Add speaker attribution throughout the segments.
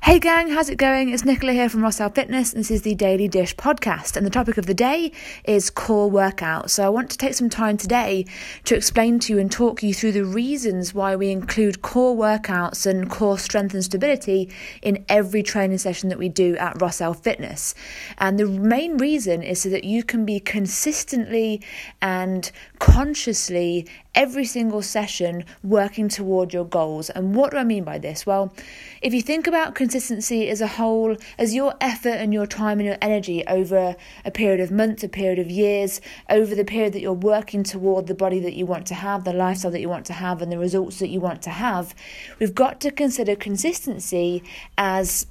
Speaker 1: Hey gang, how's it going? It's Nicola here from Rossell Fitness, and this is the Daily Dish podcast. And the topic of the day is core workout. So I want to take some time today to explain to you and talk you through the reasons why we include core workouts and core strength and stability in every training session that we do at Rossell Fitness. And the main reason is so that you can be consistently and consciously every single session working toward your goals. And what do I mean by this? Well, if you think about consistency as a whole, as your effort and your time and your energy over a period of months, a period of years, over the period that you're working toward the body that you want to have, the lifestyle that you want to have, and the results that you want to have, we've got to consider consistency as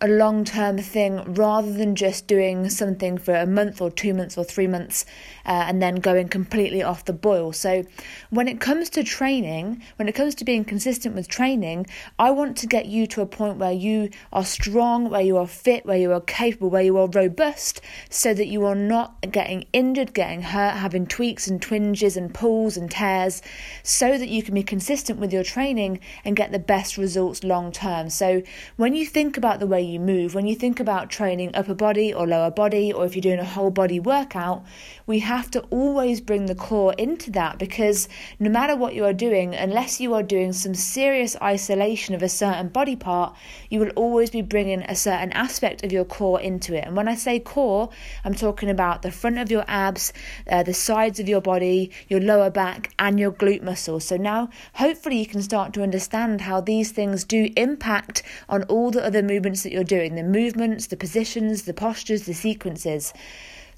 Speaker 1: a long term thing rather than just doing something for a month or two months or three months uh, and then going completely off the boil. So, when it comes to training, when it comes to being consistent with training, I want to get you to a point where you are strong, where you are fit, where you are capable, where you are robust, so that you are not getting injured, getting hurt, having tweaks and twinges and pulls and tears, so that you can be consistent with your training and get the best results long term. So, when you think about the way you move. When you think about training upper body or lower body, or if you're doing a whole body workout, we have to always bring the core into that because no matter what you are doing, unless you are doing some serious isolation of a certain body part, you will always be bringing a certain aspect of your core into it. And when I say core, I'm talking about the front of your abs, uh, the sides of your body, your lower back, and your glute muscles. So now, hopefully, you can start to understand how these things do impact on all the other movements that you're doing the movements, the positions, the postures, the sequences.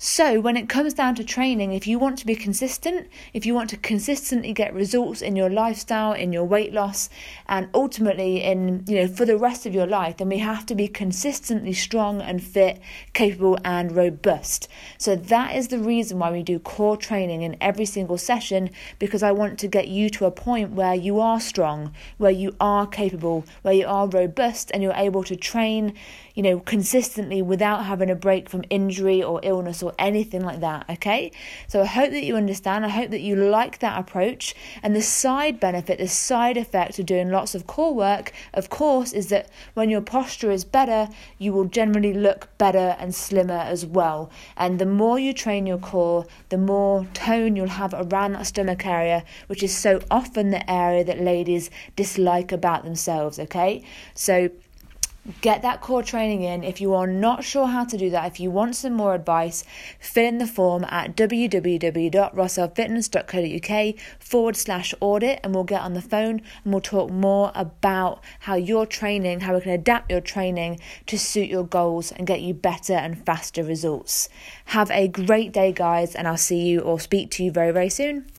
Speaker 1: So, when it comes down to training, if you want to be consistent, if you want to consistently get results in your lifestyle, in your weight loss, and ultimately in, you know, for the rest of your life, then we have to be consistently strong and fit, capable and robust. So, that is the reason why we do core training in every single session because I want to get you to a point where you are strong, where you are capable, where you are robust, and you're able to train, you know, consistently without having a break from injury or illness or anything like that, okay? So I hope that you understand. I hope that you like that approach. And the side benefit, the side effect of doing lots of core work, of course, is that when your posture is better, you will generally look better and slimmer as well. And the more you train your core, the more tone you'll have around that stomach area, which is so often the area that ladies dislike about themselves, okay? So Get that core training in. If you are not sure how to do that, if you want some more advice, fill in the form at www.rossellfitness.co.uk forward slash audit and we'll get on the phone and we'll talk more about how your training, how we can adapt your training to suit your goals and get you better and faster results. Have a great day, guys, and I'll see you or speak to you very, very soon.